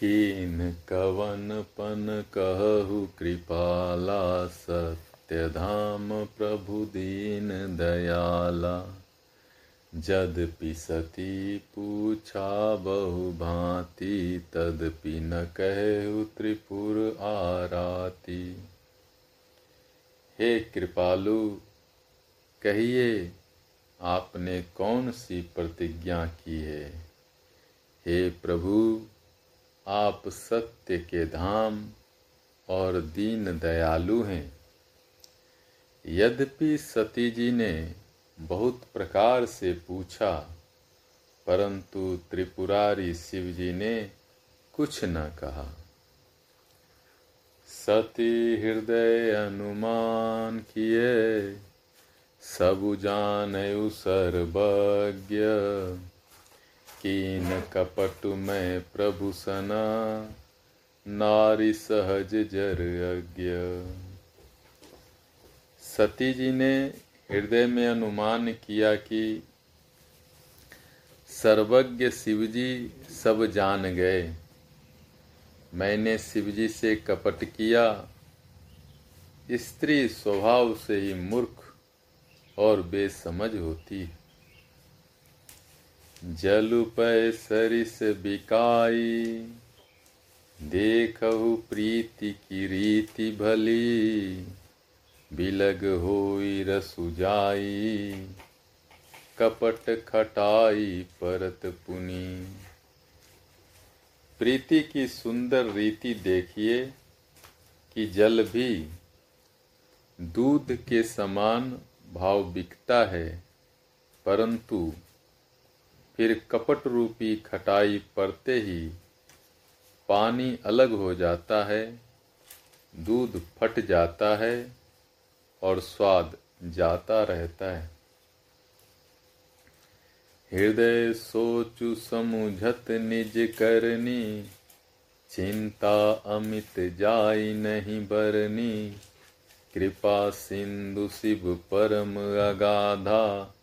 कीन कवन पन कहु कृपाला सत्य धाम प्रभु दीन दयाला। जदपि सती पूछा बहु भांति तदपि न कहु त्रिपुर आराती। हे कृपालु, कहिए, आपने कौन सी प्रतिज्ञा की है? हे प्रभु आप सत्य के धाम और दीन दयालु हैं। यद्यपि सती जी ने बहुत प्रकार से पूछा, परंतु त्रिपुरारी शिव जी ने कुछ न कहा। सती हृदय अनुमान किए, सब जान सर्वज्ञ। कीन कपट में प्रभु सना, नारी सहज जर अज्ञ। सती जी ने हृदय में अनुमान किया कि सर्वज्ञ शिवजी सब जान गए। मैंने शिवजी से कपट किया। स्त्री स्वभाव से ही मूर्ख और बेसमझ होती है। जलु पै सरिस बिकाई। देखहु प्रीति की रीति भली। बिलग होई रसुजाई कपट खटाई परत पुनी। प्रीति की सुंदर रीति देखिए कि जल भी दूध के समान भाव बिकता है, परंतु फिर कपट रूपी खटाई पड़ते ही पानी अलग हो जाता है, दूध फट जाता है और स्वाद जाता रहता है। हृदय सोचु समुझत निज करनी, चिंता अमित जाई नहीं बरनी, कृपा सिंधु शिव परम अगाधा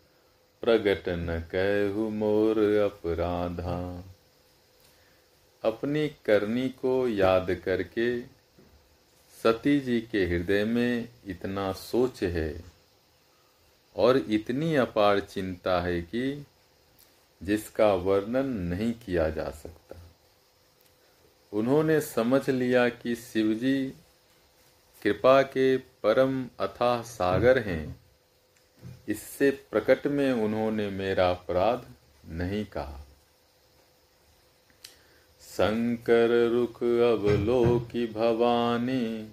प्रगट न कहु मोर अपराधा। अपनी करनी को याद करके सती जी के हृदय में इतना सोच है और इतनी अपार चिंता है कि जिसका वर्णन नहीं किया जा सकता। उन्होंने समझ लिया कि शिवजी कृपा के परम अथाह सागर हैं। इससे प्रकट में उन्होंने मेरा अपराध नहीं कहा। शंकर रुख अवलोकी भवानी,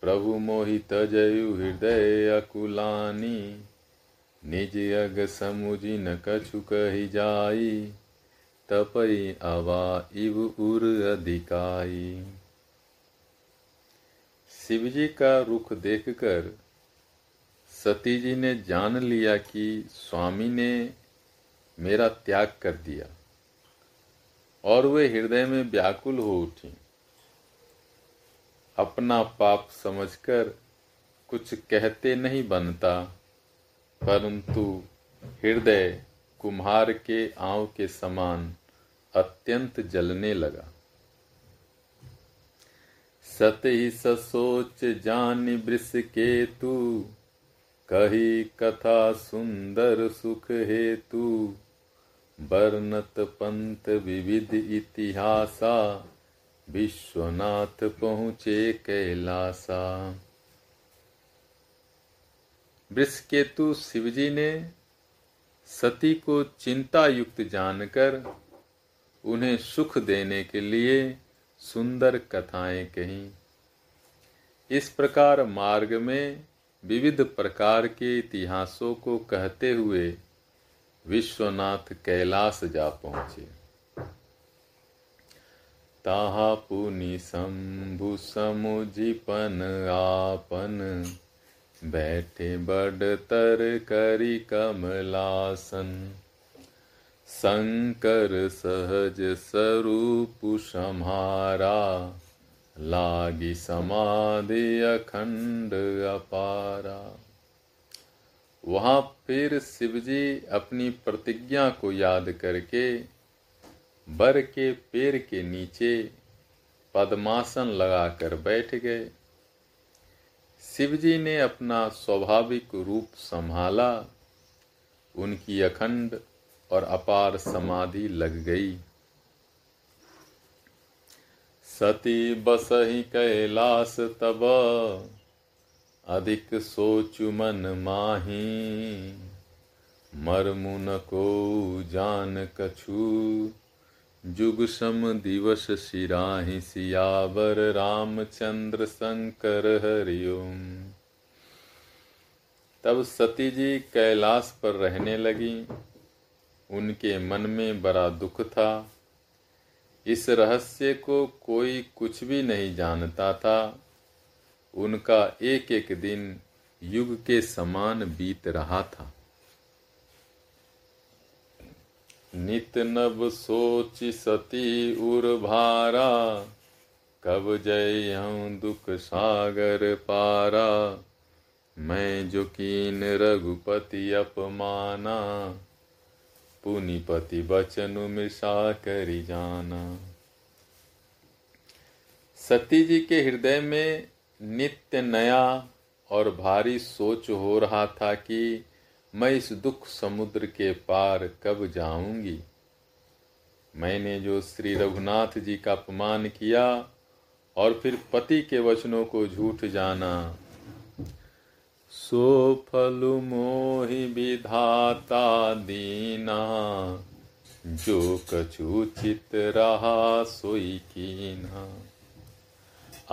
प्रभु मोहित जयु हृदय अकुलानी, निज अग समुझि न कछु कही जाई, तपई अवा इव उर अधिकाई। शिवजी का रुख देखकर सती जी ने जान लिया कि स्वामी ने मेरा त्याग कर दिया और वे हृदय में व्याकुल हो उठी। अपना पाप समझकर कुछ कहते नहीं बनता, परंतु हृदय कुम्हार के आंव के समान अत्यंत जलने लगा। सत ही ससोच जान वृष के तू कही कथा सुंदर सुख हेतु वर्णत पंत विविध इतिहासा, विश्वनाथ पहुँचे कैलासा। वृषकेतु शिवजी ने सती को चिंता युक्त जानकर उन्हें सुख देने के लिए सुंदर कथाएँ कही। इस प्रकार मार्ग में विविध प्रकार के इतिहासों को कहते हुए विश्वनाथ कैलाश जा पहुँचे। ताहा पुनि शंभु समुझिपन आपन, बैठे बड़तर करी कमलासन। शंकर सहज स्वरूप सम्हारा लागी समाधि अखंड अपारा। वहाँ फिर शिवजी अपनी प्रतिज्ञा को याद करके बर के पेड़ के नीचे पद्मासन लगाकर बैठ गए। शिवजी ने अपना स्वाभाविक रूप संभाला। उनकी अखंड और अपार समाधि लग गई। सती बसही कैलास तब। अधिक सोचु मन माही। मरमुन को जान कछु। जुग सम दिवस सिराहि सियावर रामचंद्र शंकर हरिओम। तब सती जी कैलाश पर रहने लगी। उनके मन में बड़ा दुख था। इस रहस्य को कोई कुछ भी नहीं जानता था। उनका एक एक दिन युग के समान बीत रहा था। नित नव सोच सती उर्भारा कब जय हूँ दुख सागर पारा। मैं जो कीन रघुपति अपमाना पुनिपति बचनु मिशा करी जाना। सती जी के हृदय में नित्य नया और भारी सोच हो रहा था कि मैं इस दुख समुद्र के पार कब जाऊँगी। मैंने जो श्री रघुनाथ जी का अपमान किया और फिर पति के वचनों को झूठ जाना सो फलु मोहि विधाता दीना जो कछु चित रहा सोई कीना।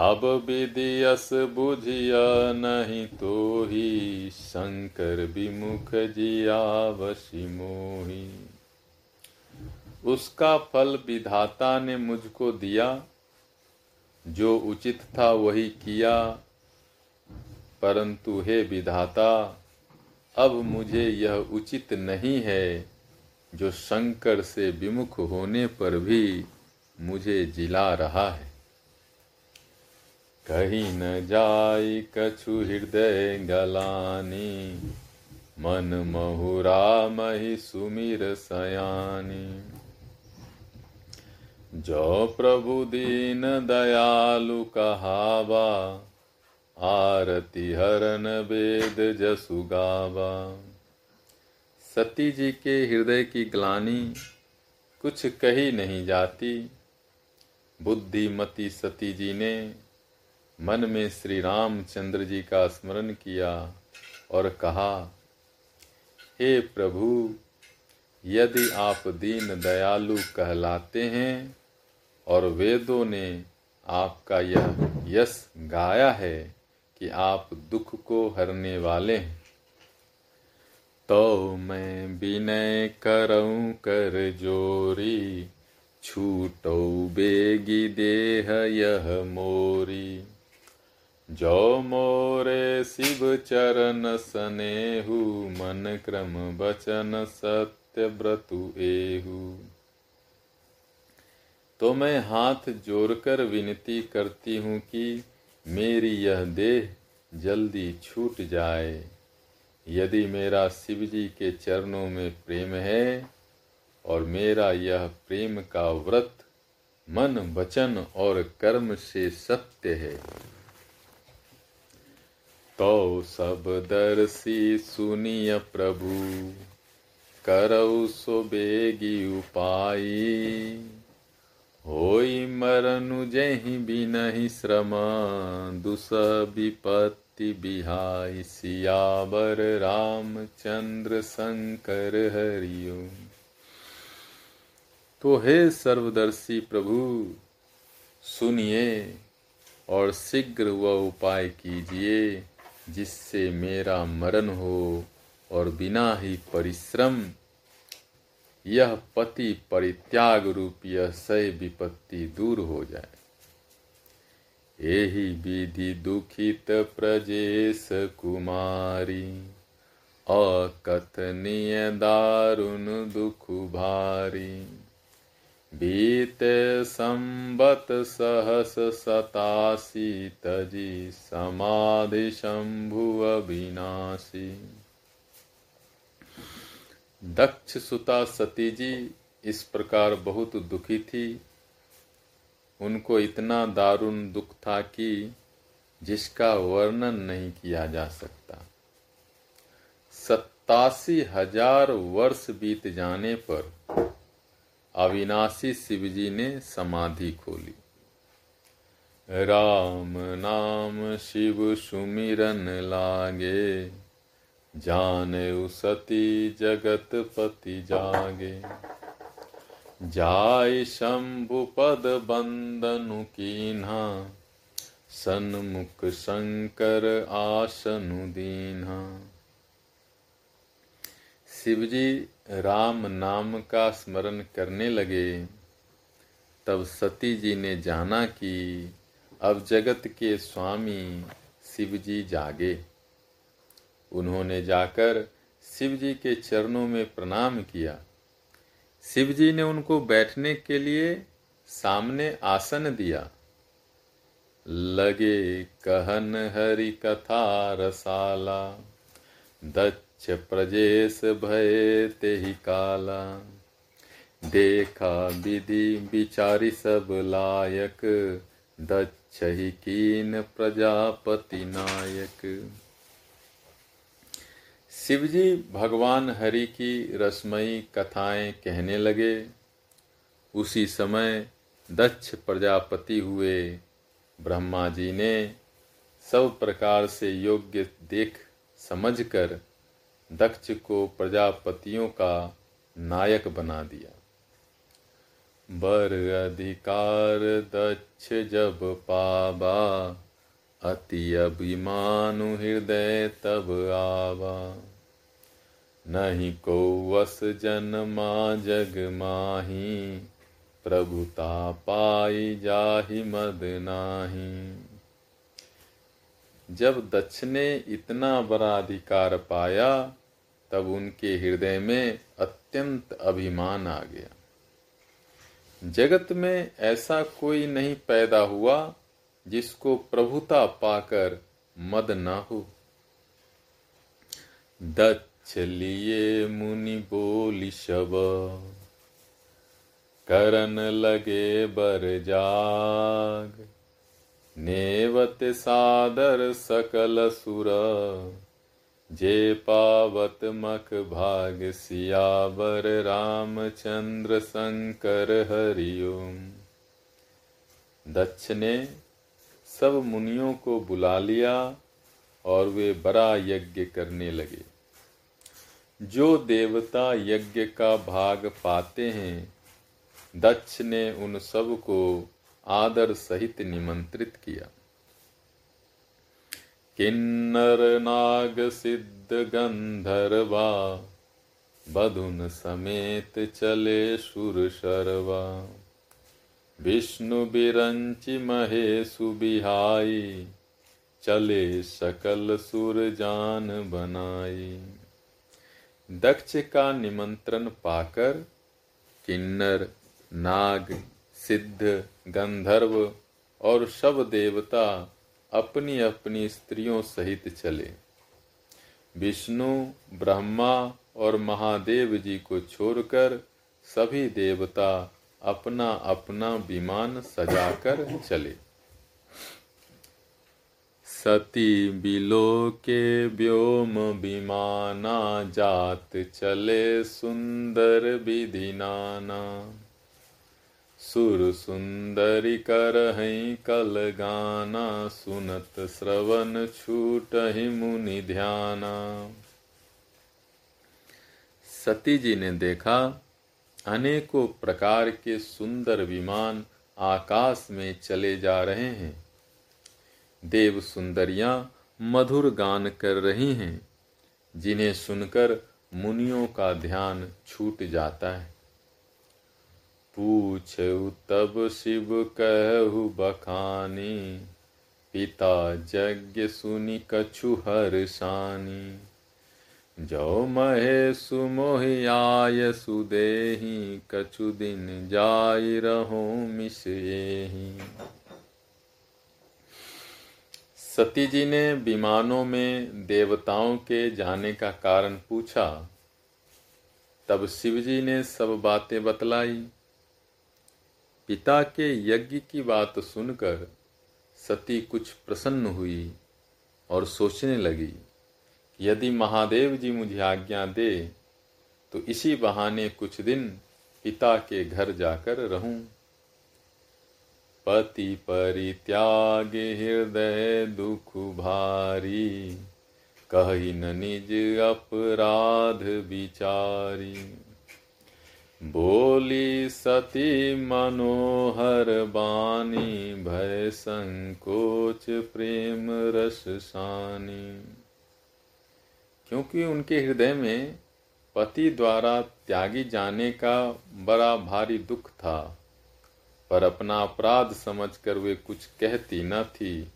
अब विदियस बुझिया नहीं तो ही शंकर विमुख जिया वशी मोही। उसका फल विधाता ने मुझको दिया, जो उचित था वही किया। परंतु हे विधाता, अब मुझे यह उचित नहीं है जो शंकर से विमुख होने पर भी मुझे जिला रहा है। कहीं न जाई कछु हृदय गलानी, मन महुरा मही सुमिर सयानी। जो प्रभु दीन दयालु कहावा आरती हरन वेद जसु गावा। सती जी के हृदय की ग्लानी कुछ कही नहीं जाती। बुद्धिमती सती जी ने मन में श्री रामचंद्र जी का स्मरण किया और कहा, हे प्रभु, यदि आप दीन दयालु कहलाते हैं और वेदों ने आपका यह यश गाया है कि आप दुख को हरने वाले हैं। तो मैं विनय करऊं कर जोरी, छूटो बेगी देह यह मोरी। जो मोरे शिव चरण सनेहु, मन क्रम बचन सत्य व्रतु एहु। तो मैं हाथ जोड़कर विनती करती हूँ कि मेरी यह देह जल्दी छूट जाए। यदि मेरा शिव जी के चरणों में प्रेम है और मेरा यह प्रेम का व्रत मन, वचन और कर्म से सत्य है। तो सब दर्शी सुनिय प्रभु, करौ सो बेगी उपाई होई मरनु जही बिनहि श्रम दुस विपत्ति बिहाई सियावर रामचंद्र शंकर हरिओ। तो हे सर्वदर्शी प्रभु, सुनिए और शीघ्र वह उपाय कीजिए जिससे मेरा मरण हो और बिना ही परिश्रम यह पति परित्याग रूप यह सय विपत्ति दूर हो जाए। यही विधि दुखित प्रजेश कुमारी अकथनीय दारुण दुख भारी। बीत संबत सहस सतासी, तजी समाधि शंभु अविनाशी। दक्ष सुता सती जी इस प्रकार बहुत दुखी थी। उनको इतना दारुण दुख था कि जिसका वर्णन नहीं किया जा सकता। सत्तासी हज़ार वर्ष बीत जाने पर अविनाशी शिवजी ने समाधि खोली। राम नाम शिव सुमिरन लागे। जाने सती जगत पति जागे। जाय शंभु पद बंदनु कीन्हा, सन्मुख शंकर आसनु दीन्हा। शिवजी राम नाम का स्मरण करने लगे। तब सती जी ने जाना कि अब जगत के स्वामी शिवजी जागे। उन्होंने जाकर शिव जी के चरणों में प्रणाम किया। शिव जी ने उनको बैठने के लिए सामने आसन दिया। लगे कहन हरि कथा रसाला दक्ष प्रजेश भय ते ही काला। देखा विधि विचारी सब लायक दक्ष ही कीन प्रजापति नायक। शिवजी भगवान हरि की रसमयी कथाएँ कहने लगे। उसी समय दक्ष प्रजापति हुए। ब्रह्मा जी ने सब प्रकार से योग्य देख समझकर दक्ष को प्रजापतियों का नायक बना दिया। बर अधिकार दक्ष जब पाबा अति अभिमानु हृदय तब आवा। नहीं को वस जन्मा जग माही प्रभुता पाई जाहि मद नाही। जब दक्ष ने इतना बड़ा अधिकार पाया, तब उनके हृदय में अत्यंत अभिमान आ गया। जगत में ऐसा कोई नहीं पैदा हुआ जिसको प्रभुता पाकर मद ना हो। दक्ष लिए मुनि बोली शब करन लगे बर जाग। नेवत सादर सकल सुर, जे पावत मख भाग सियावर, रामचंद्र शंकर हरिओम। दक्ष ने सब मुनियों को बुला लिया और वे बड़ा यज्ञ करने लगे। जो देवता यज्ञ का भाग पाते हैं, दक्ष ने उन सबको आदर सहित निमंत्रित किया। किन्नर नाग सिद्ध गंधर्वा, बधुन समेत चले सुर शर्वा। विष्णु बिरंचि महेशु बिहाई, चले सकल सुर जान बनाई। दक्ष का निमंत्रण पाकर किन्नर, नाग, सिद्ध, गंधर्व और सब देवता अपनी अपनी स्त्रियों सहित चले। विष्णु, ब्रह्मा और महादेव जी को छोड़कर सभी देवता अपना अपना विमान सजाकर चले। सती बिलो के व्योम विमाना जात चले सुंदर विधि नाना सुर सुंदरी कर कल गाना, सुनत श्रवण छूट ही मुनि ध्याना। सती जी ने देखा अनेकों प्रकार के सुंदर विमान आकाश में चले जा रहे हैं। देव सुंदरियाँ मधुर गान कर रही हैं, जिन्हें सुनकर मुनियों का ध्यान छूट जाता है। पूछ तब शिव कहु बखानी, पिता यज्ञ सुनि कछु हर सानी। जो महे सुमोहि आय सुदेही, कछु दिन जाय रहो मिसही। सती जी ने विमानों में देवताओं के जाने का कारण पूछा। तब शिवजी ने सब बातें बतलाई। पिता के यज्ञ की बात सुनकर सती कुछ प्रसन्न हुई और सोचने लगी। यदि महादेव जी मुझे आज्ञा दे तो इसी बहाने कुछ दिन पिता के घर जाकर रहूँ। पति परित्याग हृदय दुख भारी, कही न निज अपराध विचारी। बोली सती मनोहर बानी, भय संकोच प्रेम रस सानी। क्योंकि उनके हृदय में पति द्वारा त्यागी जाने का बड़ा भारी दुख था, पर अपना अपराध समझकर वे कुछ कहती न थी।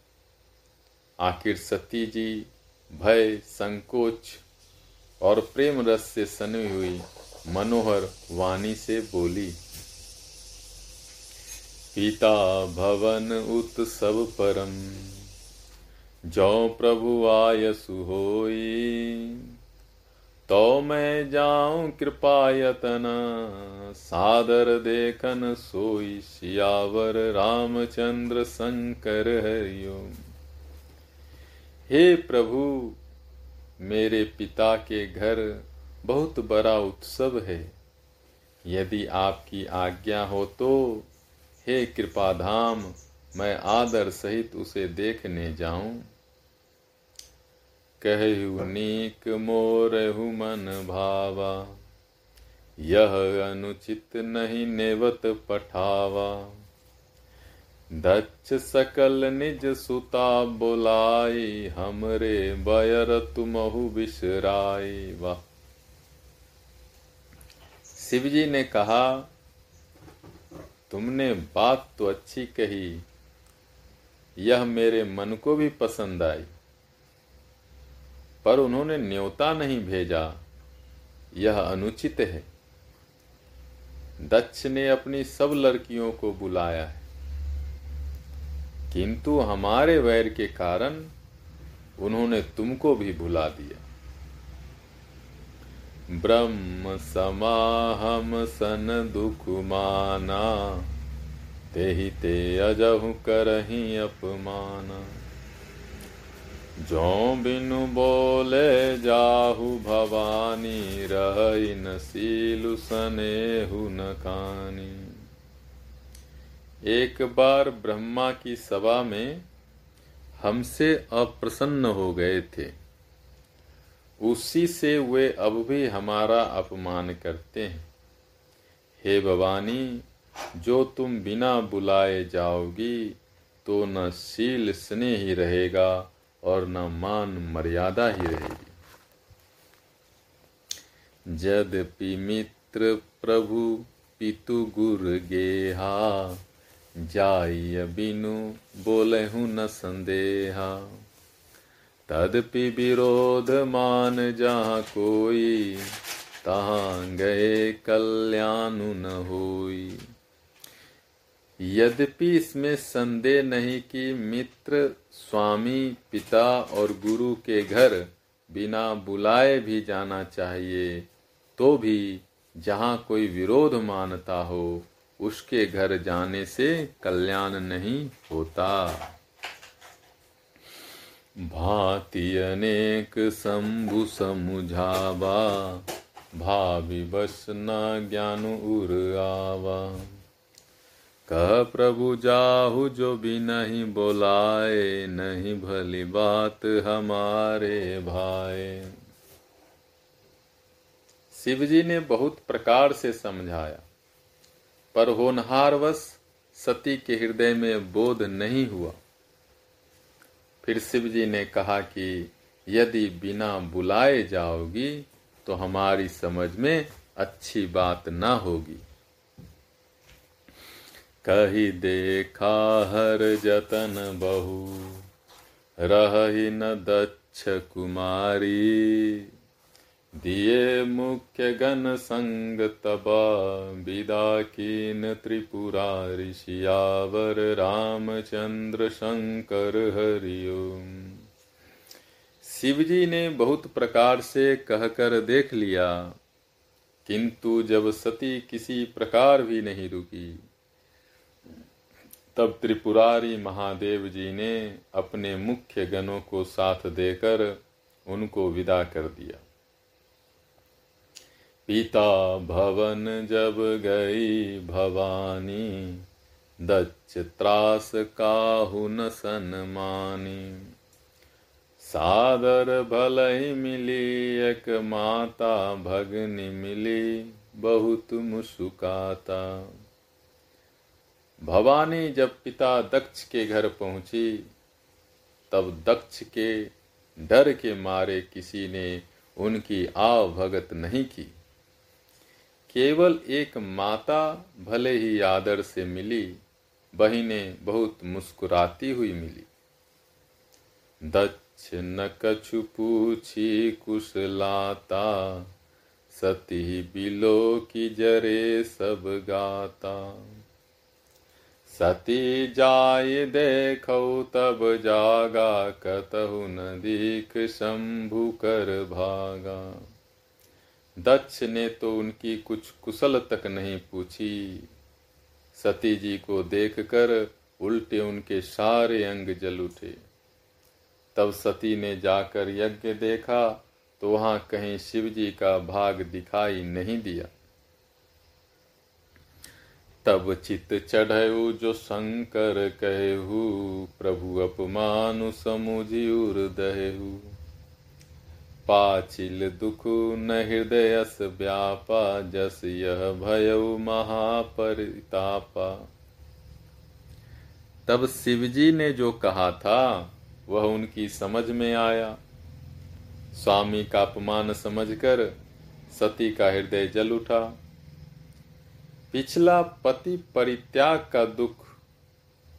आखिर सती जी भय, संकोच और प्रेम रस से सनी हुई मनोहर वाणी से बोली, पिता भवन उत्सव परम जो प्रभु आय सुहोई। तो मैं जाऊँ कृपायतन, सादर देखन सोई सियावर रामचंद्र शंकर हरिओम। हे प्रभु, मेरे पिता के घर बहुत बड़ा उत्सव है। यदि आपकी आज्ञा हो तो हे कृपाधाम मैं आदर सहित उसे देखने जाऊँ। कहु नीक मोरहु मन भावा, यह अनुचित नहीं नेवत पठावा। दक्ष सकल निज सुता बोलाई, हमरे बयर तुमहु बिसराई वाह शिवजी ने कहा, तुमने बात तो अच्छी कही यह मेरे मन को भी पसंद आई। पर उन्होंने न्योता नहीं भेजा। यह अनुचित है। दक्ष ने अपनी सब लड़कियों को बुलाया है। किंतु हमारे वैर के कारण उन्होंने तुमको भी भुला दिया। ब्रह्म समाहम सन दुख माना। ते ही ते अजहु करही अपमान। जो बिनु बोले जाहु भवानी रह न सीलु सनेहु न कानी एक बार ब्रह्मा की सभा में हमसे अप्रसन्न हो गए थे। उसी से वे अब भी हमारा अपमान करते हैं। हे भवानी जो तुम बिना बुलाए जाओगी तो न शील स्नेह ही रहेगा और न मान मर्यादा ही रहेगी। यद्यपि मित्र प्रभु पितु गुर गेहा जाय बिनु बोलहु न संदेहा। तदपि विरोध मान जहाँ कोई, तहाँ गए कल्याण न होई। यद्यपि इसमें संदेह नहीं कि मित्र, स्वामी, पिता और गुरु के घर बिना बुलाए भी जाना चाहिए तो भी जहाँ कोई विरोध मानता हो, उसके घर जाने से कल्याण नहीं होता। भाति अनेक शंभु समुझावा, भावी बस न ज्ञान उर आवा। कह प्रभु जाहु जो भी नहीं बोलाए, नहीं भली बात हमारे भाई शिवजी ने बहुत प्रकार से समझाया, पर होनहारवश सती के हृदय में बोध नहीं हुआ। फिर शिव जी ने कहा कि यदि बिना बुलाए जाओगी तो हमारी समझ में अच्छी बात ना होगी। कही देखा हर जतन बहु। रही न दक्ष कुमारी। दिए मुख्य गण संग तबा विदा कीन त्रिपुरा ऋषियावर रामचंद्र शंकर हरिओम। शिवजी ने बहुत प्रकार से कहकर देख लिया, किंतु जब सती किसी प्रकार भी नहीं रुकी तब त्रिपुरारी महादेव जी ने अपने मुख्य गणों को साथ देकर उनको विदा कर दिया। पिता भवन जब गई भवानी, दच्च त्रास काहु न सनमानी सादर भलई मिली, एक माता भगनी मिली, बहुत मुस्काता। भवानी जब पिता दक्ष के घर पहुँची, तब दक्ष के डर के मारे किसी ने उनकी आवभगत नहीं की। केवल एक माता भले ही आदर से मिली, बहिने बहुत मुस्कुराती हुई मिली। दक्ष न कछु पूछी, कुशलाता, सती बिलो की जरे सब गाता। सती जाय देखो तब जागा, कतहु न दीख शंभु कर भागा। दक्ष ने तो उनकी कुछ कुशल तक नहीं पूछी। सती जी को देखकर उल्टे उनके सारे अंग जल उठे। तब सती ने जाकर यज्ञ देखा तो वहाँ कहीं शिव जी का भाग दिखाई नहीं दिया। तब चित चढ़ऊ, जो शंकर कहू, प्रभु अपमानु समुझियुर दहु पाचिल दुख न हृदयस व्यापा, जस यह भयऊ महापरितापा। तब शिवजी ने जो कहा था, वह उनकी समझ में आया। स्वामी का अपमान समझकर सती का हृदय जल उठा। पिछला पति परित्याग का दुख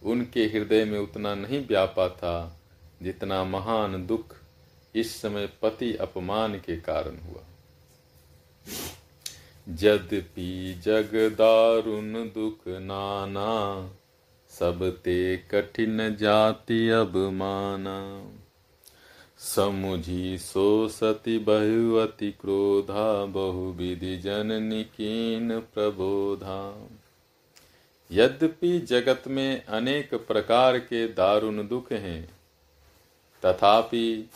उनके हृदय में उतना नहीं व्यापा था, जितना महान दुख इस समय पति अपमान के कारण हुआ। यद्यपि जग दारुण दुख नाना, सब ते कठिन जाति अब माना। समुझी सो सती बहुअति क्रोधा, बहुविधि जननी कीन प्रबोधा। यद्यपि जगत में अनेक प्रकार के दारुण दुख हैं, तथापि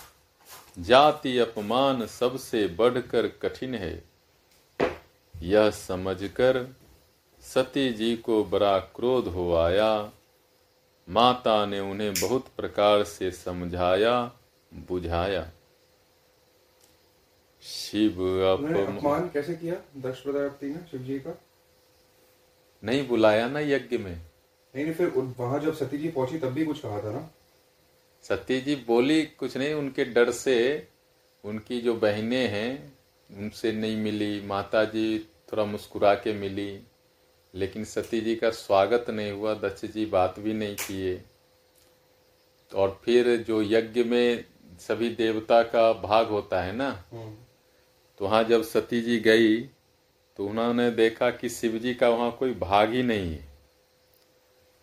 जाति अपमान सबसे बढ़कर कठिन है। यह समझकर सती जी को बड़ा क्रोध हो आया। माता ने उन्हें बहुत प्रकार से समझाया बुझाया। शिव अपमान कैसे किया दक्ष प्रजापति ने शिव जी का? नहीं बुलाया ना यज्ञ में। नहीं नहीं फिर वहाँ जब सती जी पहुँची तब भी कुछ कहा था ना? सती जी बोली कुछ नहीं उनके डर से उनकी जो बहनें हैं उनसे नहीं मिली। माता जी थोड़ा मुस्कुरा के मिली लेकिन सती जी का स्वागत नहीं हुआ दक्ष जी बात भी नहीं किए। और फिर जो यज्ञ में सभी देवता का भाग होता है ना? हम्म। तो वहाँ जब सती जी गई तो उन्होंने देखा कि शिव जी का वहाँ कोई भाग ही नहीं है।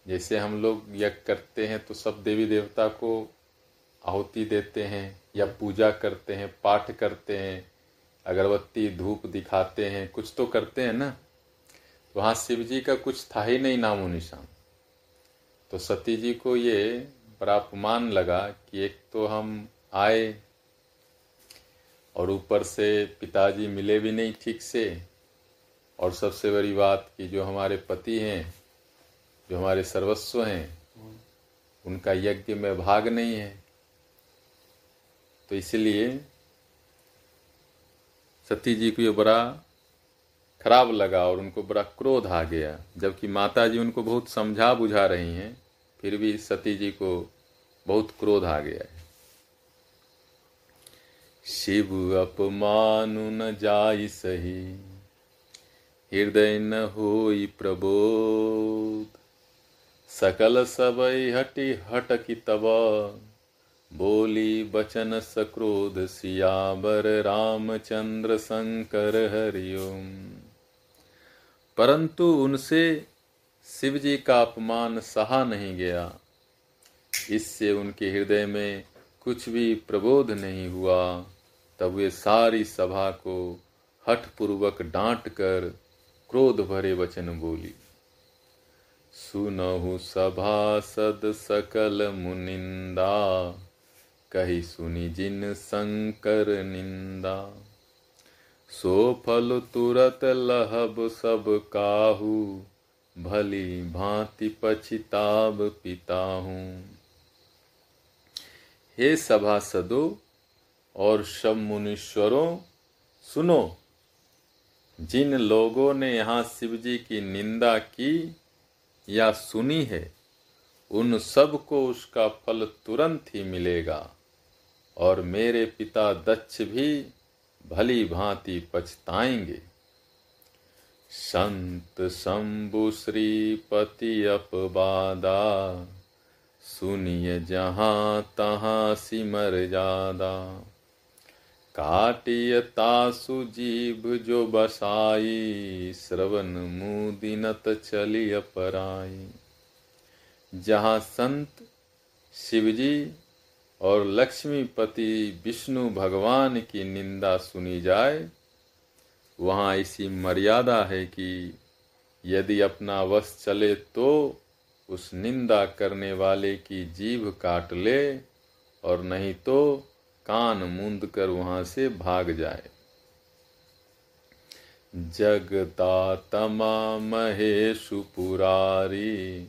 जैसे हम लोग यज्ञ करते हैं तो सब देवी देवता को आहुति देते हैं या पूजा करते हैं पाठ करते हैं अगरबत्ती धूप दिखाते हैं कुछ तो करते हैं ना? तो वहाँ शिव जी का कुछ था ही नहीं नामो निशान। तो सती जी को ये बड़ा अपमान लगा कि एक तो हम आए और ऊपर से पिताजी मिले भी नहीं ठीक से। और सबसे बड़ी बात कि जो हमारे पति हैं, जो हमारे सर्वस्व हैं, उनका यज्ञ में भाग नहीं है। तो इसलिए सती जी को ये बड़ा खराब लगा और उनको बड़ा क्रोध आ गया, जबकि माता जी उनको बहुत समझा बुझा रही हैं, फिर भी सती जी को बहुत क्रोध आ गया है। शिव अपमानु न जाई सही। हृदय न होई प्रबोध। सकल सबई हटि हटकी तब। बोली बचन सक्रोध सियाबर रामचंद्र शंकर हरिओम। परंतु उनसे शिव जी का अपमान सहा नहीं गया। इससे उनके हृदय में कुछ भी प्रबोध नहीं हुआ। तब वे सारी सभा को हठ पूर्वक डांट कर क्रोध भरे वचन बोली, सुनहु सभासद सकल मुनिंदा, कही सुनी जिन शंकर निंदा। सो फल तुरत लहब सब काहू, भली भांति पछिताब पिता हूँ हे सभासदों और सब मुनीश्वरों, सुनो। जिन लोगों ने यहाँ शिव जी की निंदा की या सुनी है, उन सबको उसका फल तुरंत ही मिलेगा और मेरे पिता दक्ष भी भली भांति पछताएँगे। संत शंभु श्रीपति अपवादा सुनिय जहाँ तहाँ सिमर जादा। काटिय तासु जीभ जो बसाई, श्रवण मुदिनत चली अपराई जहाँ संत शिवजी और लक्ष्मीपति विष्णु भगवान की निंदा सुनी जाए, वहाँ ऐसी मर्यादा है कि यदि अपना वश चले तो उस निंदा करने वाले की जीभ काट ले, और नहीं तो कान मूंद कर वहाँ से भाग जाए। जगता तमा महेशु पुरारी,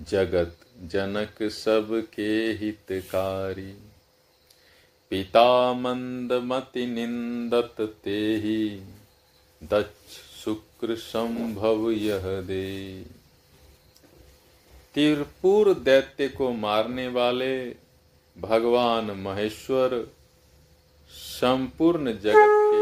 जगत जनक सबके हितकारी। पिता मंद मति निंदत ते ही दक्ष शुक्र संभव यह दे। तिरपुर दैत्य को मारने वाले भगवान महेश्वर संपूर्ण जगत के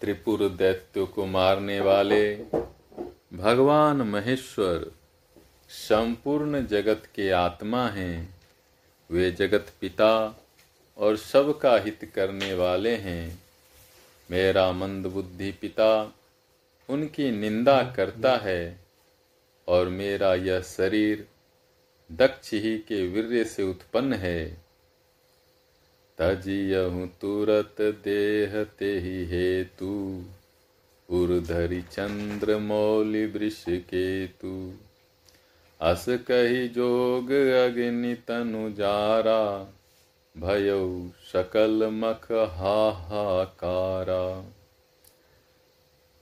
त्रिपुर दैत्यों को मारने वाले भगवान महेश्वर संपूर्ण जगत के आत्मा हैं। वे जगत पिता और सबका हित करने वाले हैं। मेरा मंद बुद्धि पिता उनकी निंदा करता है और मेरा यह शरीर दक्ष ही के वीर्य से उत्पन्न है। तजियहु तुरत देह ते ही हेतु। उर्धरि चंद्र मौलि वृष केतु अस कही जोग अग्नि तनु जारा, भयो सकल मख हाहाकारा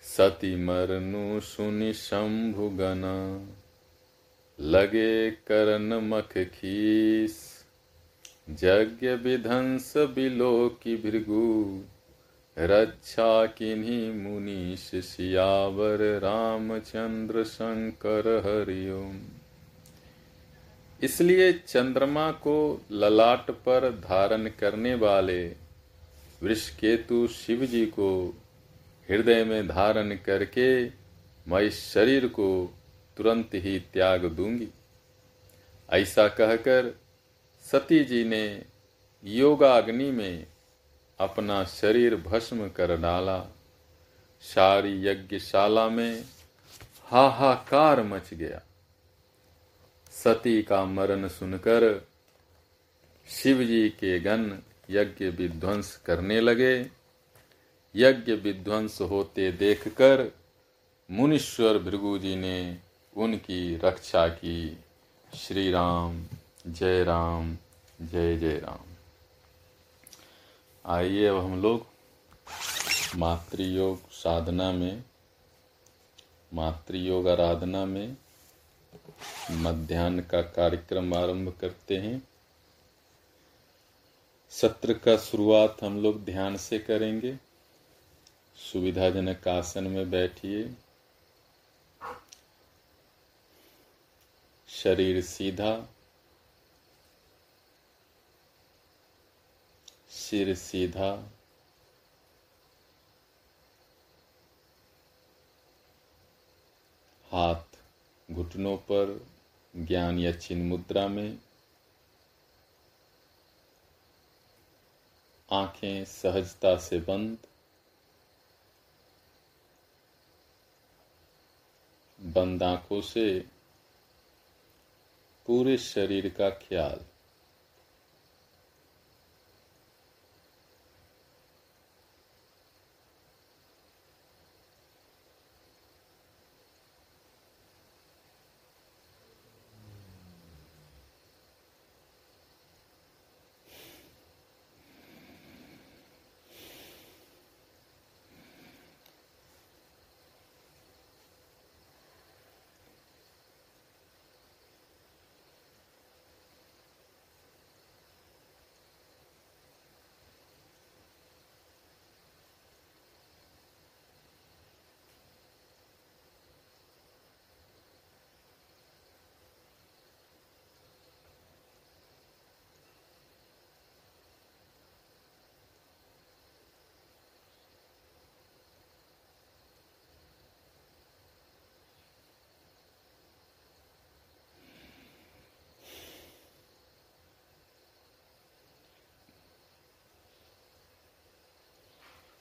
सती मरनु सुनि शंभु गना लगे करन मख खीस यज्ञ विध्वंस बिलो की भृगु रक्षा किन्हीं मुनीश सियावर रामचंद्र शंकर हरिओम इसलिए चंद्रमा को ललाट पर धारण करने वाले वृषकेतु शिव जी को हृदय में धारण करके मैं इस शरीर को तुरंत ही त्याग दूँगी। ऐसा कहकर सती जी ने योगाग्नि में अपना शरीर भस्म कर डाला। सारी यज्ञशाला में हाहाकार मच गया। सती का मरण सुनकर शिव जी के गण यज्ञ विध्वंस करने लगे। यज्ञ विध्वंस होते देखकर मुनीश्वर भृगु जी ने उनकी रक्षा की। श्री राम जय राम, जय जय राम। आइए अब हम लोग मातृयोग साधना में, मातृयोग आराधना में मध्यान्ह का कार्यक्रम आरंभ करते हैं। सत्र का शुरुआत हम लोग ध्यान से करेंगे। सुविधाजनक आसन में बैठिए। शरीर सीधा सिर सीधा। हाथ घुटनों पर, ज्ञान या चिन्ह मुद्रा में। आँखें सहजता से बंद। बंद आँखों से पूरे शरीर का ख्याल।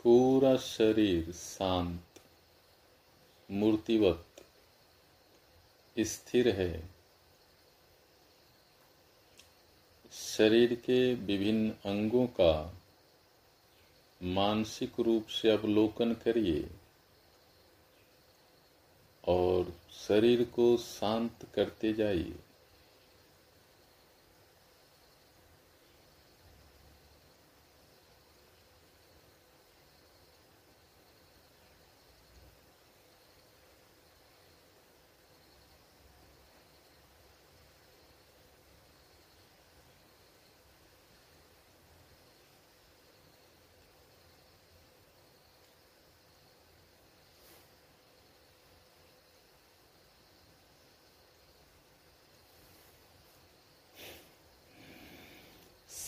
पूरा शरीर शांत, मूर्तिवत, स्थिर है। शरीर के विभिन्न अंगों का मानसिक रूप से अवलोकन करिए और शरीर को शांत करते जाइए।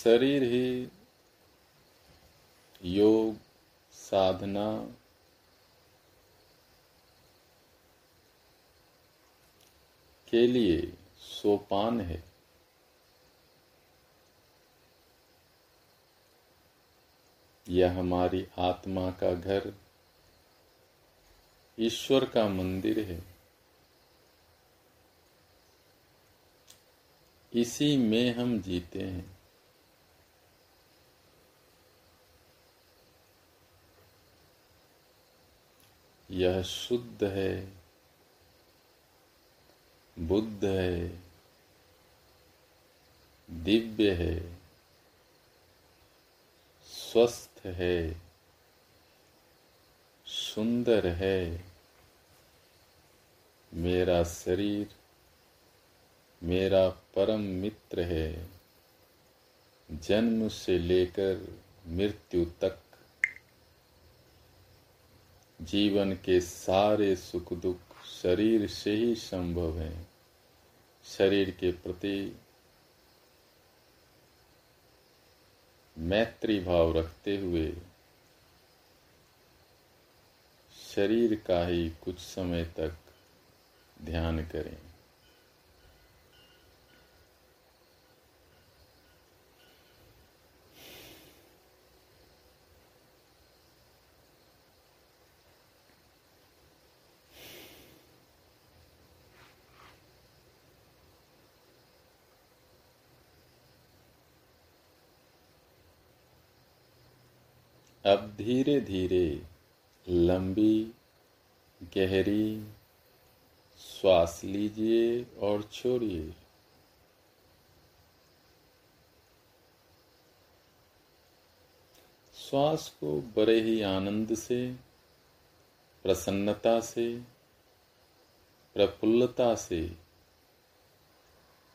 शरीर ही योग, साधना, के लिए सोपान है। यह हमारी आत्मा का घर, ईश्वर का मंदिर है। इसी में हम जीते हैं। यह शुद्ध है, बुद्ध है, दिव्य है, स्वस्थ है, सुंदर है। मेरा शरीर मेरा परम मित्र है। जन्म से लेकर मृत्यु तक जीवन के सारे सुख दुख शरीर से ही संभव है। शरीर के प्रति मैत्री भाव रखते हुए शरीर का ही कुछ समय तक ध्यान करें अब धीरे धीरे लंबी, गहरी, श्वास लीजिए और छोड़िए। श्वास को बड़े ही आनंद से, प्रसन्नता से, प्रफुल्लता से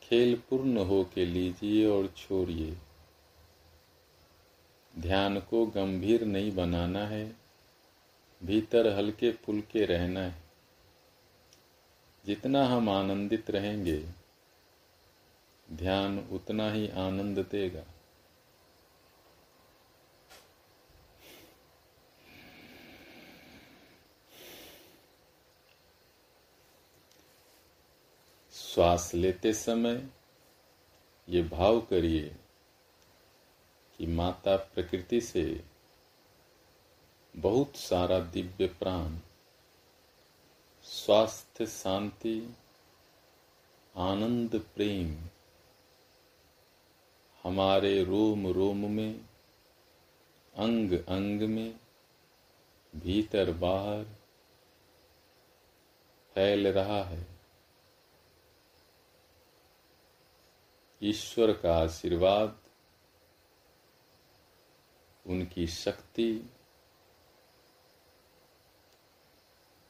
खेल पूर्ण हो के लीजिए और छोड़िए। ध्यान को गंभीर नहीं बनाना है, भीतर हल्के फुलके रहना है। जितना हम आनंदित रहेंगे, ध्यान उतना ही आनंद देगा। श्वास लेते समय ये भाव करिए कि माता प्रकृति से बहुत सारा दिव्य प्राण, स्वास्थ्य शांति, आनंद प्रेम हमारे रोम रोम में, अंग अंग में, भीतर बाहर फैल रहा है। ईश्वर का आशीर्वाद उनकी शक्ति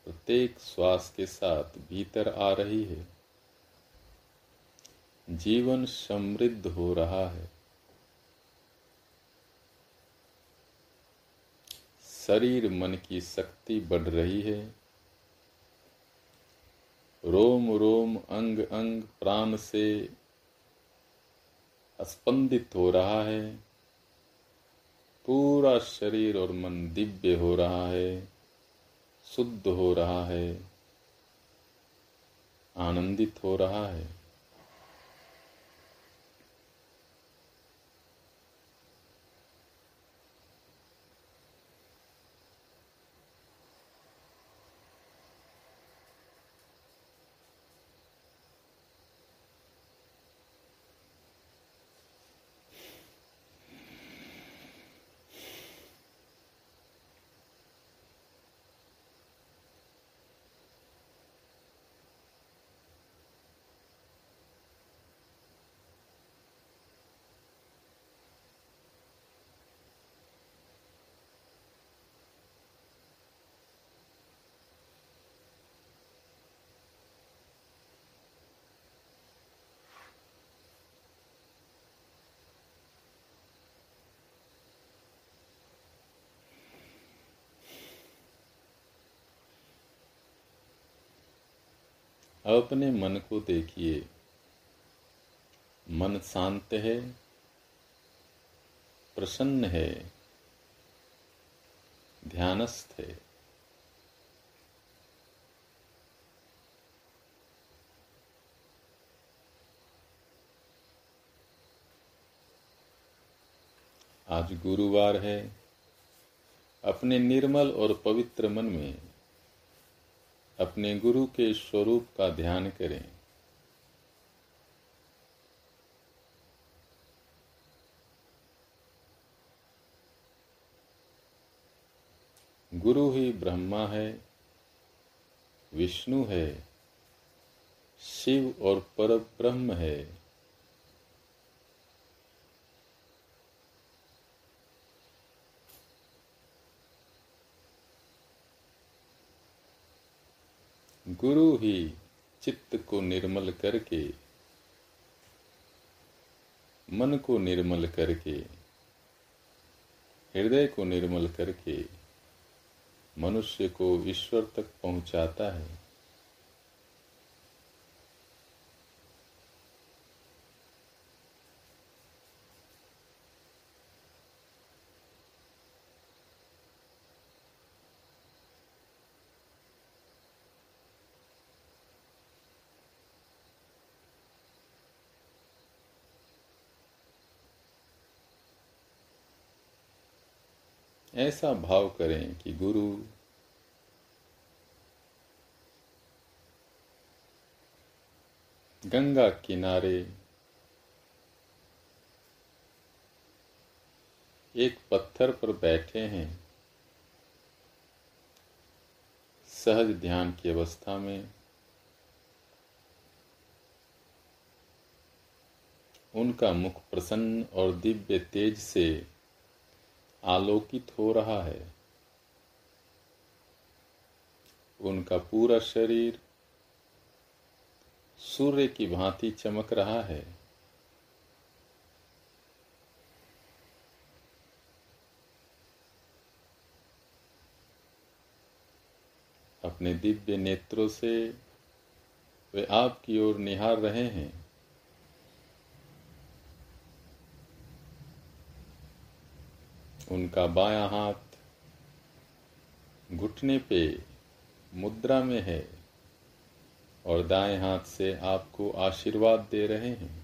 प्रत्येक श्वास के साथ भीतर आ रही है। जीवन समृद्ध हो रहा है। शरीर मन की शक्ति बढ़ रही है। रोम रोम अंग अंग प्राण से स्पंदित हो रहा है। पूरा शरीर और मन दिव्य हो रहा है, शुद्ध हो रहा है, आनंदित हो रहा है। अपने मन को देखिए। मन शांत है, प्रसन्न है, ध्यानस्थ है। आज गुरुवार है। अपने निर्मल और पवित्र मन में अपने गुरु के स्वरूप का ध्यान करें। गुरु ही ब्रह्मा है, विष्णु है, शिव और पर ब्रह्म है। गुरु ही चित्त को निर्मल करके, मन को निर्मल करके, हृदय को निर्मल करके मनुष्य को ईश्वर तक पहुंचाता है। ऐसा भाव करें कि गुरु गंगा किनारे एक पत्थर पर बैठे हैं, सहज ध्यान की अवस्था में उनका मुख प्रसन्न और दिव्य तेज से आलोकित हो रहा है। उनका पूरा शरीर सूर्य की भांति चमक रहा है। अपने दिव्य नेत्रों से वे आपकी ओर निहार रहे हैं। उनका बायां हाथ घुटने पे मुद्रा में है और दाएँ हाथ से आपको आशीर्वाद दे रहे हैं।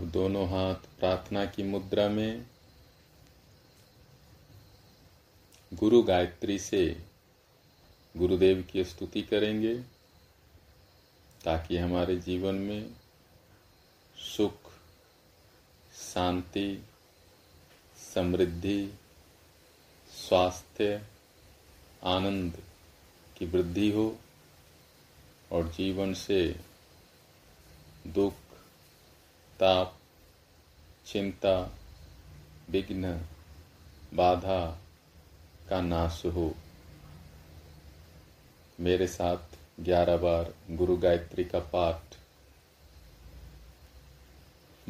अब दोनों हाथ प्रार्थना की मुद्रा में। गुरु गायत्री से गुरुदेव की स्तुति करेंगे, ताकि हमारे जीवन में सुख, शांति, समृद्धि, स्वास्थ्य, आनंद की वृद्धि हो, और जीवन से दुख ताप चिंता, विघ्न, बाधा का नाश हो। मेरे साथ ग्यारह बार गुरु गायत्री का पाठ।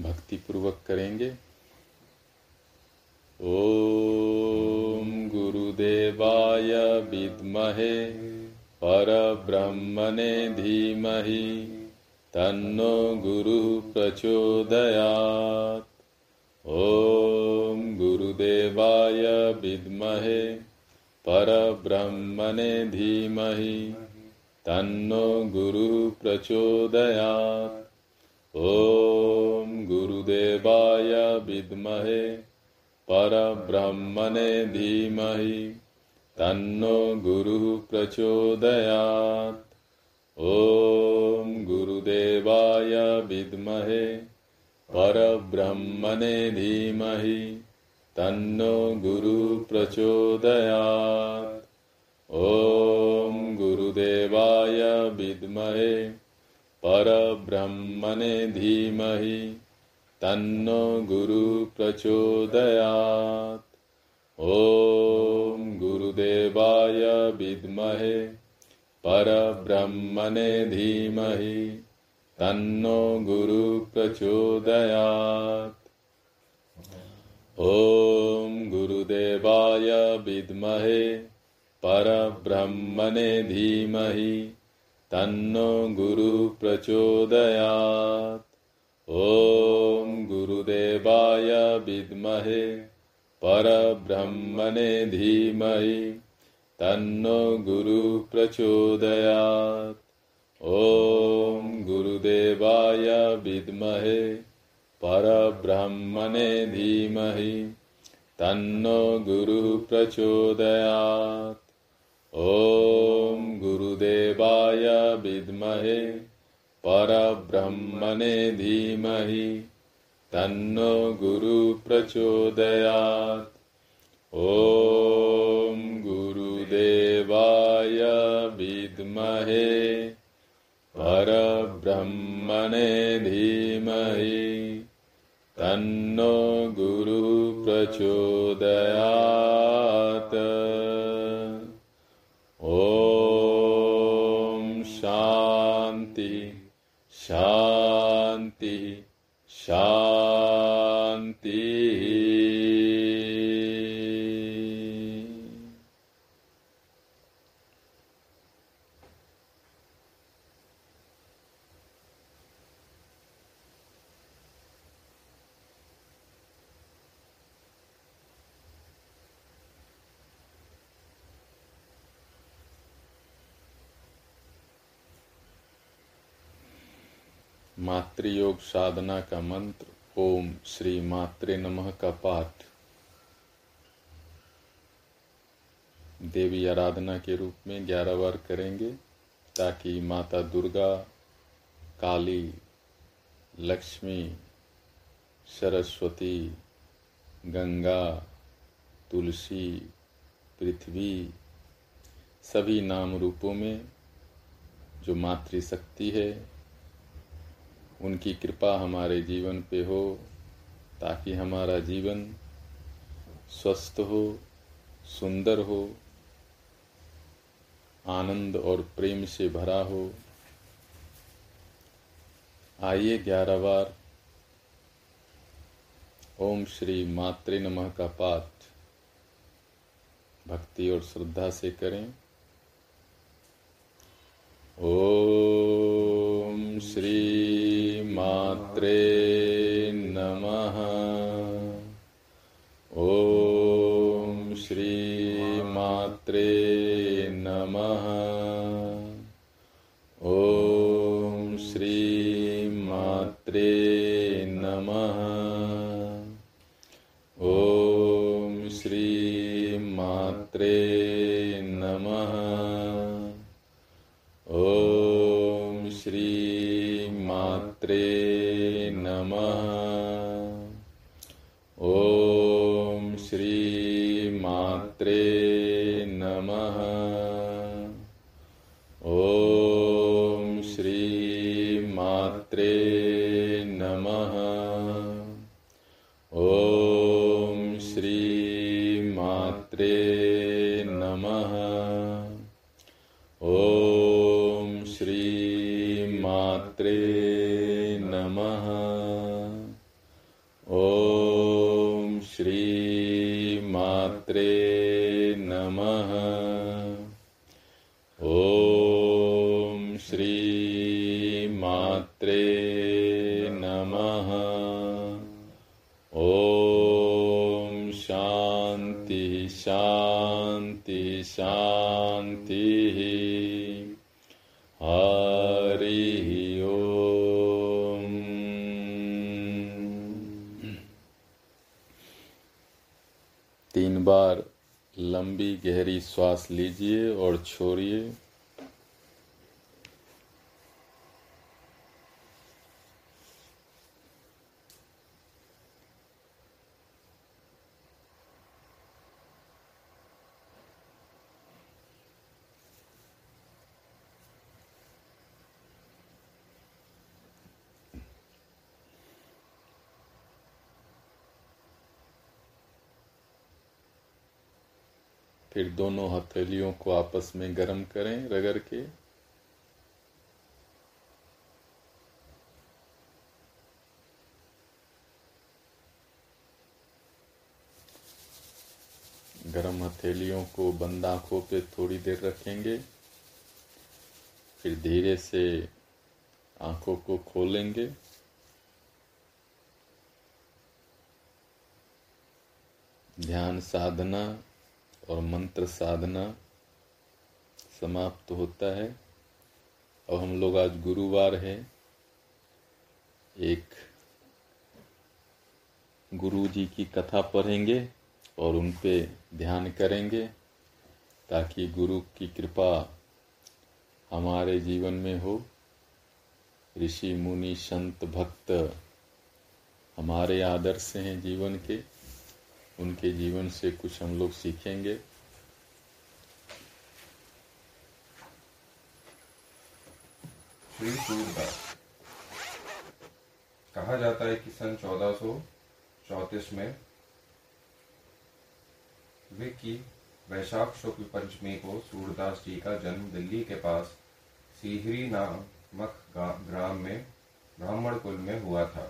भक्ति पूर्वक करेंगे। ओम गुरुदेवाय विद्महे, परब्रह्मणे धीमहि। तन्नो गुरुः प्रचोदयात्। ॐ गुरुदेवाय विद्महे, परब्रह्मणे धीमहि, तन्नो गुरुः प्रचोदयात्। ॐ गुरुदेवाय विद्महे, परब्रह्मणे धीमहि, तन्नो गुरुः प्रचोदयात्। ॐ गुरुदेवाय विद्महे, परब्रह्मणे धीमहि, तन्नो गुरुः प्रचोदयात्। ॐ गुरुदेवाय विद्महे, परब्रह्मणे धीमहि, तन्नो गुरुः प्रचोदयात्। ॐ गुरुदेवाय विद्महे परब्रह्मणे धीमहि, तन्नो गुरुः प्रचोदयात्। ॐ गुरुदेवाय विद्महे, परब्रह्मणे धीमहि, तन्नो गुरुः प्रचोदयात्। ॐ गुरुदेवाय विद्महे, परब्रह्मणे धीमहि तन्नो गुरुः प्रचोदयात्। ॐ गुरुदेवाय विद्महे, परब्रह्मणे धीमहि, तन्नो गुरुः प्रचोदयात्। ॐ गुरुदेवाय विद्महे, परब्रह्मणे धीमहि, तन्नो गुरुः प्रचोदयात्। ॐ गुरुदेवाय विद्महे परब्रह्मणे धीमहि। तन्नो गुरुः प्रचोदयात्। ॐ शान्ति शान्ति शान्तिः। मातृयोग साधना का मंत्र, ओम श्री मातृ नमः का पाठ। देवी आराधना के रूप में ग्यारह बार करेंगे, ताकि माता दुर्गा, काली, लक्ष्मी, सरस्वती, गंगा, तुलसी, पृथ्वी, सभी नाम रूपों में जो मातृशक्ति है उनकी कृपा हमारे जीवन पे हो, ताकि हमारा जीवन स्वस्थ हो, सुंदर हो, आनंद और प्रेम से भरा हो। आइए ग्यारह बार ओम श्री मातृ नमः का पाठ भक्ति और श्रद्धा से करें। ॐ श्रीमात्रे नमः। ॐ श्रीमात्रे मात्रे नमः। श्वास लीजिए और छोड़िए। फिर दोनों हथेलियों को आपस में गर्म करें, रगड़ के। गरम हथेलियों को बंद आँखों पे थोड़ी देर रखेंगे। फिर धीरे से आँखों को खोलेंगे। ध्यान साधना और मंत्र साधना समाप्त होता है। और हम लोग आज गुरुवार है। एक गुरु जी की कथा पढ़ेंगे और उन पे ध्यान करेंगे ताकि गुरु की कृपा हमारे जीवन में हो। ऋषि, मुनि, संत, भक्त हमारे आदर्श हैं जीवन के। उनके जीवन से कुछ हम लोग सीखेंगे। श्री सूरदास कहा जाता है कि सन चौदह में वे की वैशाख शुक्ल पंचमी को सूरदास जी का जन्म दिल्ली के पास सीहरी नामक ग्राम में, ब्राह्मण कुल में हुआ था।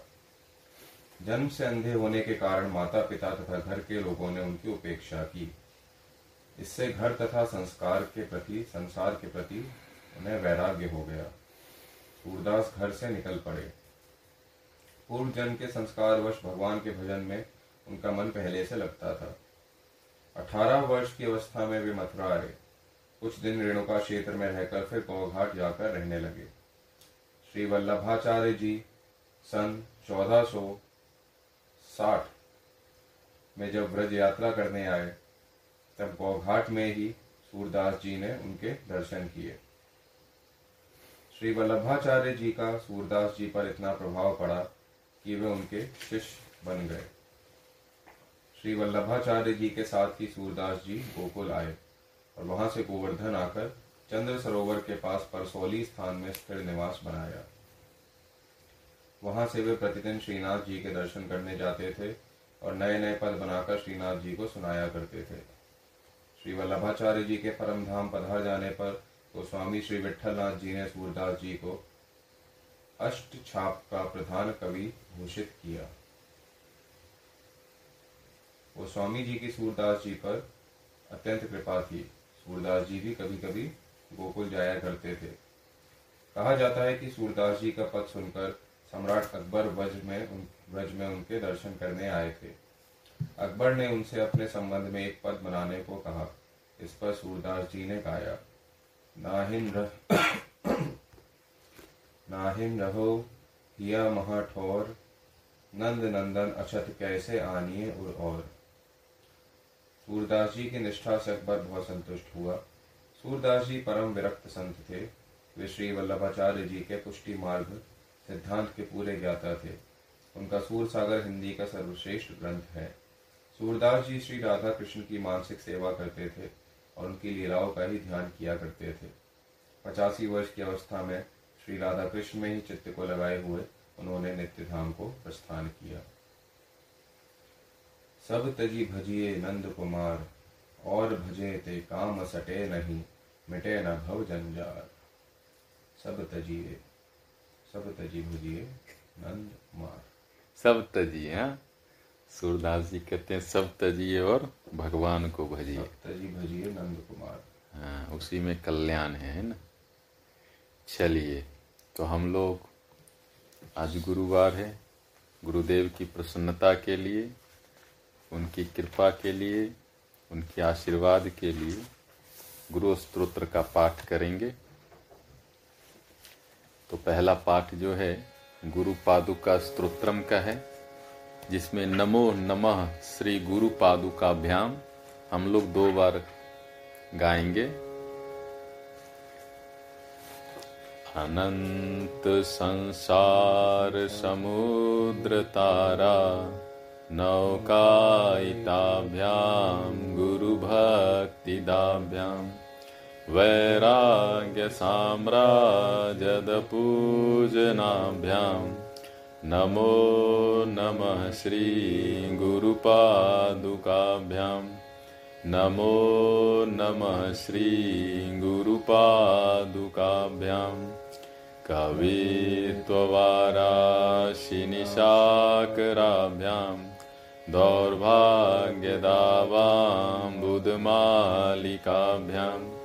जन्म से अंधे होने के कारण माता पिता तथा घर के लोगों ने उनकी उपेक्षा की। इससे घर तथा संस्कार के प्रति, संसार के प्रति उन्हें वैराग्य हो गया। सूरदास घर से निकल पड़े। पूर्व जन्म के संस्कार वश भगवान के भजन में उनका मन पहले से लगता था। अठारह वर्ष की अवस्था में वे मथुरा आए कुछ दिन रेणुका क्षेत्र में रहकर फिर गौघाट जाकर रहने लगे। श्री वल्लभाचार्य जी, सन 1460 में जब व्रज यात्रा करने आए, तब गौघाट में ही सूरदास जी ने उनके दर्शन किए। श्री वल्लभाचार्य जी का सूरदास जी पर इतना प्रभाव पड़ा कि वे उनके शिष्य बन गए। श्री वल्लभाचार्य जी के साथ ही सूरदास जी गोकुल आए और वहाँ से गोवर्धन आकर चंद्र सरोवर के पास परसौली स्थान में स्थिर निवास बनाया। वहाँ से वे प्रतिदिन श्रीनाथ जी के दर्शन करने जाते थे और नए नए पद बनाकर श्रीनाथ जी को सुनाया करते थे। श्री वल्लभाचार्य जी के परम धाम पधार जाने पर तो स्वामी श्री विठलनाथ जी ने सूरदास जी को अष्ट छाप का प्रधान कवि घोषित किया। वो स्वामी जी की सूरदास जी पर अत्यंत कृपा थी। सूरदास जी भी कभी कभी गोकुल जाया करते थे। कहा जाता है कि सूरदास जी का पद सुनकर सम्राट अकबर वज में उन व्रज में उनके दर्शन करने आए थे। अकबर ने उनसे अपने संबंध में एक पद बनाने को कहा। इस पर सूरदास जी ने गाया नाहिम रह नाहिम रहो हिया महाठौर, नंद नंदन अछत कैसे आनिए उर और? सूरदास जी की निष्ठा से अकबर बहुत संतुष्ट हुआ। सूरदास जी परम विरक्त संत थे। वे श्री वल्लभाचार्य जी के पुष्टि मार्ग सिद्धांत के पूरे ज्ञाता थे। उनका सूर सागर हिंदी का सर्वश्रेष्ठ ग्रंथ है। सूरदास जी श्री राधा कृष्ण की मानसिक सेवा करते थे और उनकी लीलाओं का ही ध्यान किया करते थे। पचासी वर्ष की अवस्था में श्री राधा कृष्ण में ही चित्त को लगाए हुए उन्होंने नित्य धाम को प्रस्थान किया। सब तजी भजिए नंद कुमार, और भजे ते काम सटे नहीं, मिटे न भव जंजार। सब तजिए। सब तजी नंद कुमार सब तजिए हाँ? सूरदास जी कहते हैं सब तजिए और भगवान को भजिए। तजी भजिए नंद कुमार हाँ उसी में कल्याण है है ना? चलिए तो हम लोग आज गुरुवार है गुरुदेव की प्रसन्नता के लिए उनकी कृपा के लिए उनके आशीर्वाद के लिए गुरु स्त्रोत्र का पाठ करेंगे। तो पहला पाठ जो है, गुरु पादुका स्तोत्रम का है, जिसमें नमो नमः श्री गुरु पादुकाभ्याम हम लोग दो बार गाएँगे। अनंत संसार समुद्र तारा नौकायिताभ्यां गुरुभक्तिदाभ्यां वैराग्यसाम्राजदपूजनाभ्यां नमो नमः श्रीगुरुपादुकाभ्यां नमो नमः श्रीगुरुपादुकाभ्यां कवित्ववाराशिनिशाकराभ्याम् दौर्भाग्यदावाम्बुदमालिकाभ्यां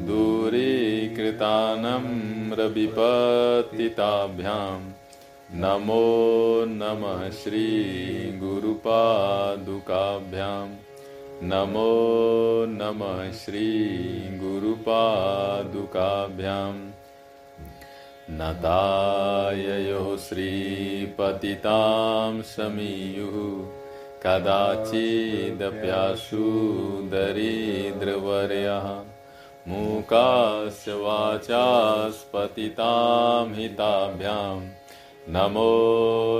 दूरीकृतानम्रविपतिताभ्यां नमो नमः श्रीगुरुपादुकाभ्यां नमो नमः श्रीगुरुपादुकाभ्यां नताययो श्रीपतितां समीयुः। कदाचिदप्याशु दरिद्रवर्यः मूकास्य वाचास्पतितां हिताभ्यां नमो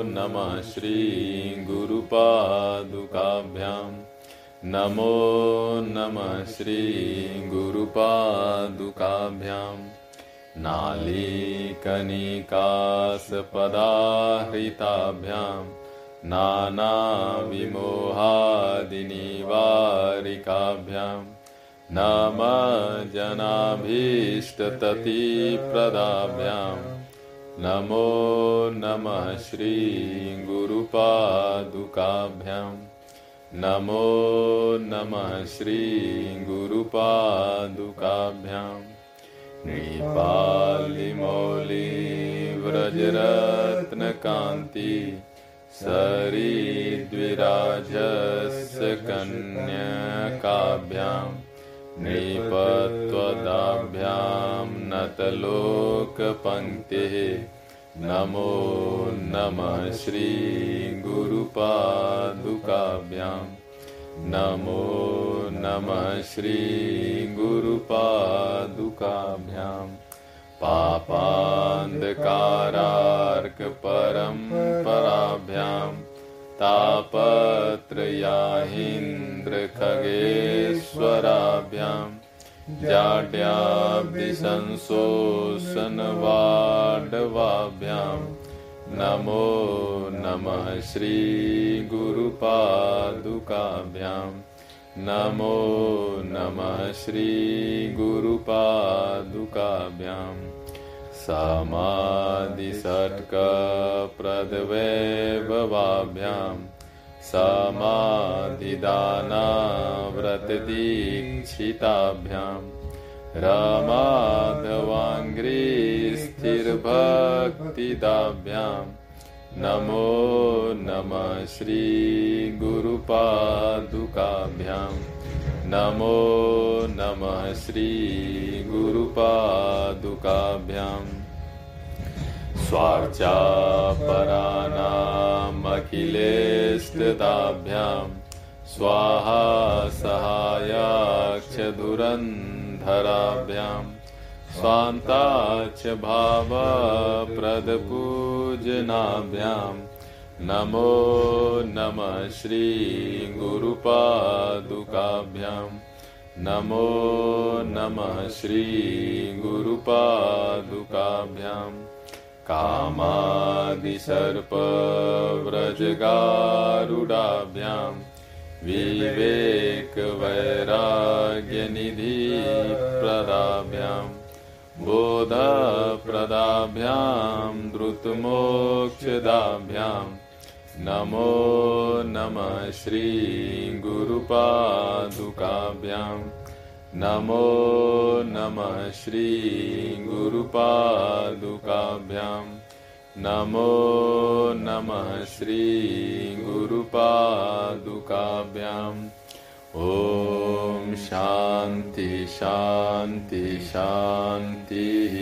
नमः श्रीगुरुपादुकाभ्यां नमो नमः श्रीगुरुपादुकाभ्यां नालीकनिकासपदाहृताभ्यां नानाविमोहादिनिवारिकाभ्यां नम जनाभीष्टततिप्रदाभ्यां नमो नमः श्रीगुरुपादुकाभ्यां नमो नमः श्रीगुरुपादुकाभ्यां नृपालिमौलिव्रजरत्नकान्ति सरीद्विराजस्य कन्यकाभ्यां नृपत्वदाभ्यां नतलोकपङ्क्तिः। नमो नमः श्रीगुरुपादुकाभ्यां। नमो नमः श्रीगुरुपादुकाभ्यां। पापान्धकारार्कपरम्पराभ्यां। तापत्रयाहीन्द्रखगेश्वराभ्यां जाड्याब्धिसंशोषणवाडवाभ्यां नमो नमः श्रीगुरुपादुकाभ्यां। नमो नमः श्रीगुरुपादुकाभ्यां। समाधिषट्कप्रदवैभवाभ्यां समाधिदानाव्रतदीक्षिताभ्यां। रमाधवाङ्घ्रिस्थिरभक्तिदाभ्यां नमो नमः श्रीगुरुपादुकाभ्यां। नमो नमः श्रीगुरुपादुकाभ्याम् स्वार्चापराणामखिलेष्टदाभ्यां स्वाहा सहायाक्षधुरन्धराभ्यां स्वान्ताच भावप्रदपूजनाभ्यां नमो नमः श्रीगुरुपादुकाभ्यां नमो नमः श्रीगुरुपादुकाभ्याम् कामादिसर्पव्रजगारुडाभ्यां विवेकवैराग्यनिधिप्रदाभ्यां बोधप्रदाभ्यां द्रुतमोक्षदाभ्यां नमो नमः श्रीगुरुपादुकाभ्यां नमो नमः श्रीगुरुपादुकाभ्यां नमो नमः श्रीगुरुपादुकाभ्याम् ॐ शान्ति शान्ति, शान्तिः।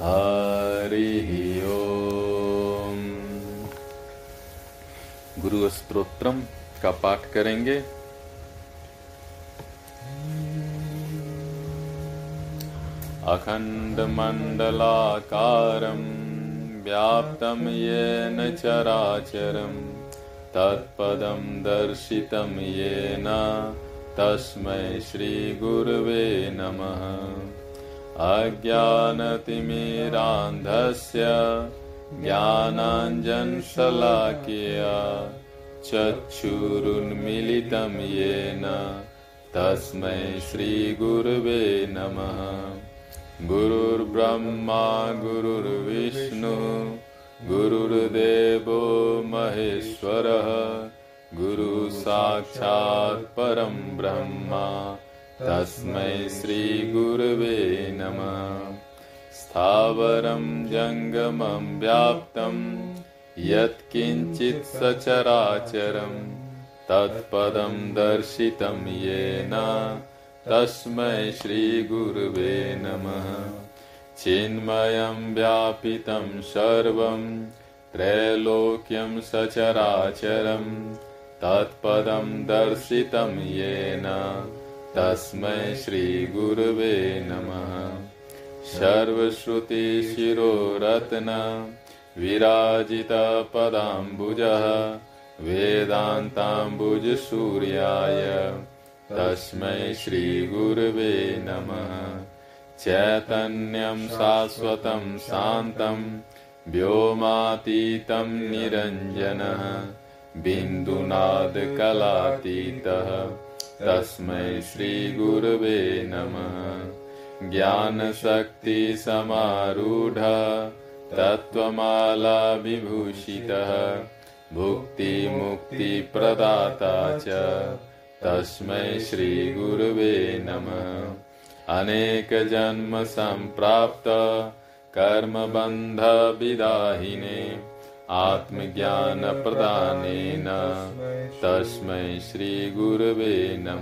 हरिः ओम। गुरु स्तोत्रम का पाठ करेंगे। अखण्डमण्डलाकारं व्याप्तं येन चराचरं तत्पदं दर्शितं येन तस्मै श्रीगुरवे नमः। अज्ञानतिमिरान्धस्य ज्ञानाञ्जनशलाकया चक्षुरुन्मिलितं येन तस्मै श्रीगुरवे नमः गुरुर्ब्रह्मा गुरुर्विष्णु गुरुर्देवो महेश्वरः गुरुसाक्षात् परं ब्रह्मा तस्मै श्रीगुरवे नमः स्थावरं जङ्गमं व्याप्तं यत्किञ्चित् सचराचरं तत्पदं दर्शितं येन तस्मै श्रीगुरुवे नमः। चिन्मयं व्यापितं सर्वं, त्रैलोक्यं सचराचरं, तत्पदं दर्शितं येन। तस्मै श्रीगुरुवे नमः। सर्वश्रुतिशिरोरत्न विराजितपदाम्बुजः वेदान्ताम्बुजसूर्याय। तस्मै श्रीगुरवे नमः। चैतन्यं शाश्वतं शान्तं व्योमातीतं निरञ्जनः। बिन्दुनादकलातीतः तस्मै श्रीगुरवे नमः। ज्ञानशक्तिसमारूढ तत्त्वमाला विभूषितः भुक्तिमुक्तिप्रदाता च तस्मै श्रीगुरुवे नमः। अनेकजन्मसम्प्राप्त कर्मबन्धविदाहिने आत्मज्ञानप्रदानेन तस्मै श्रीगुरवे नमः।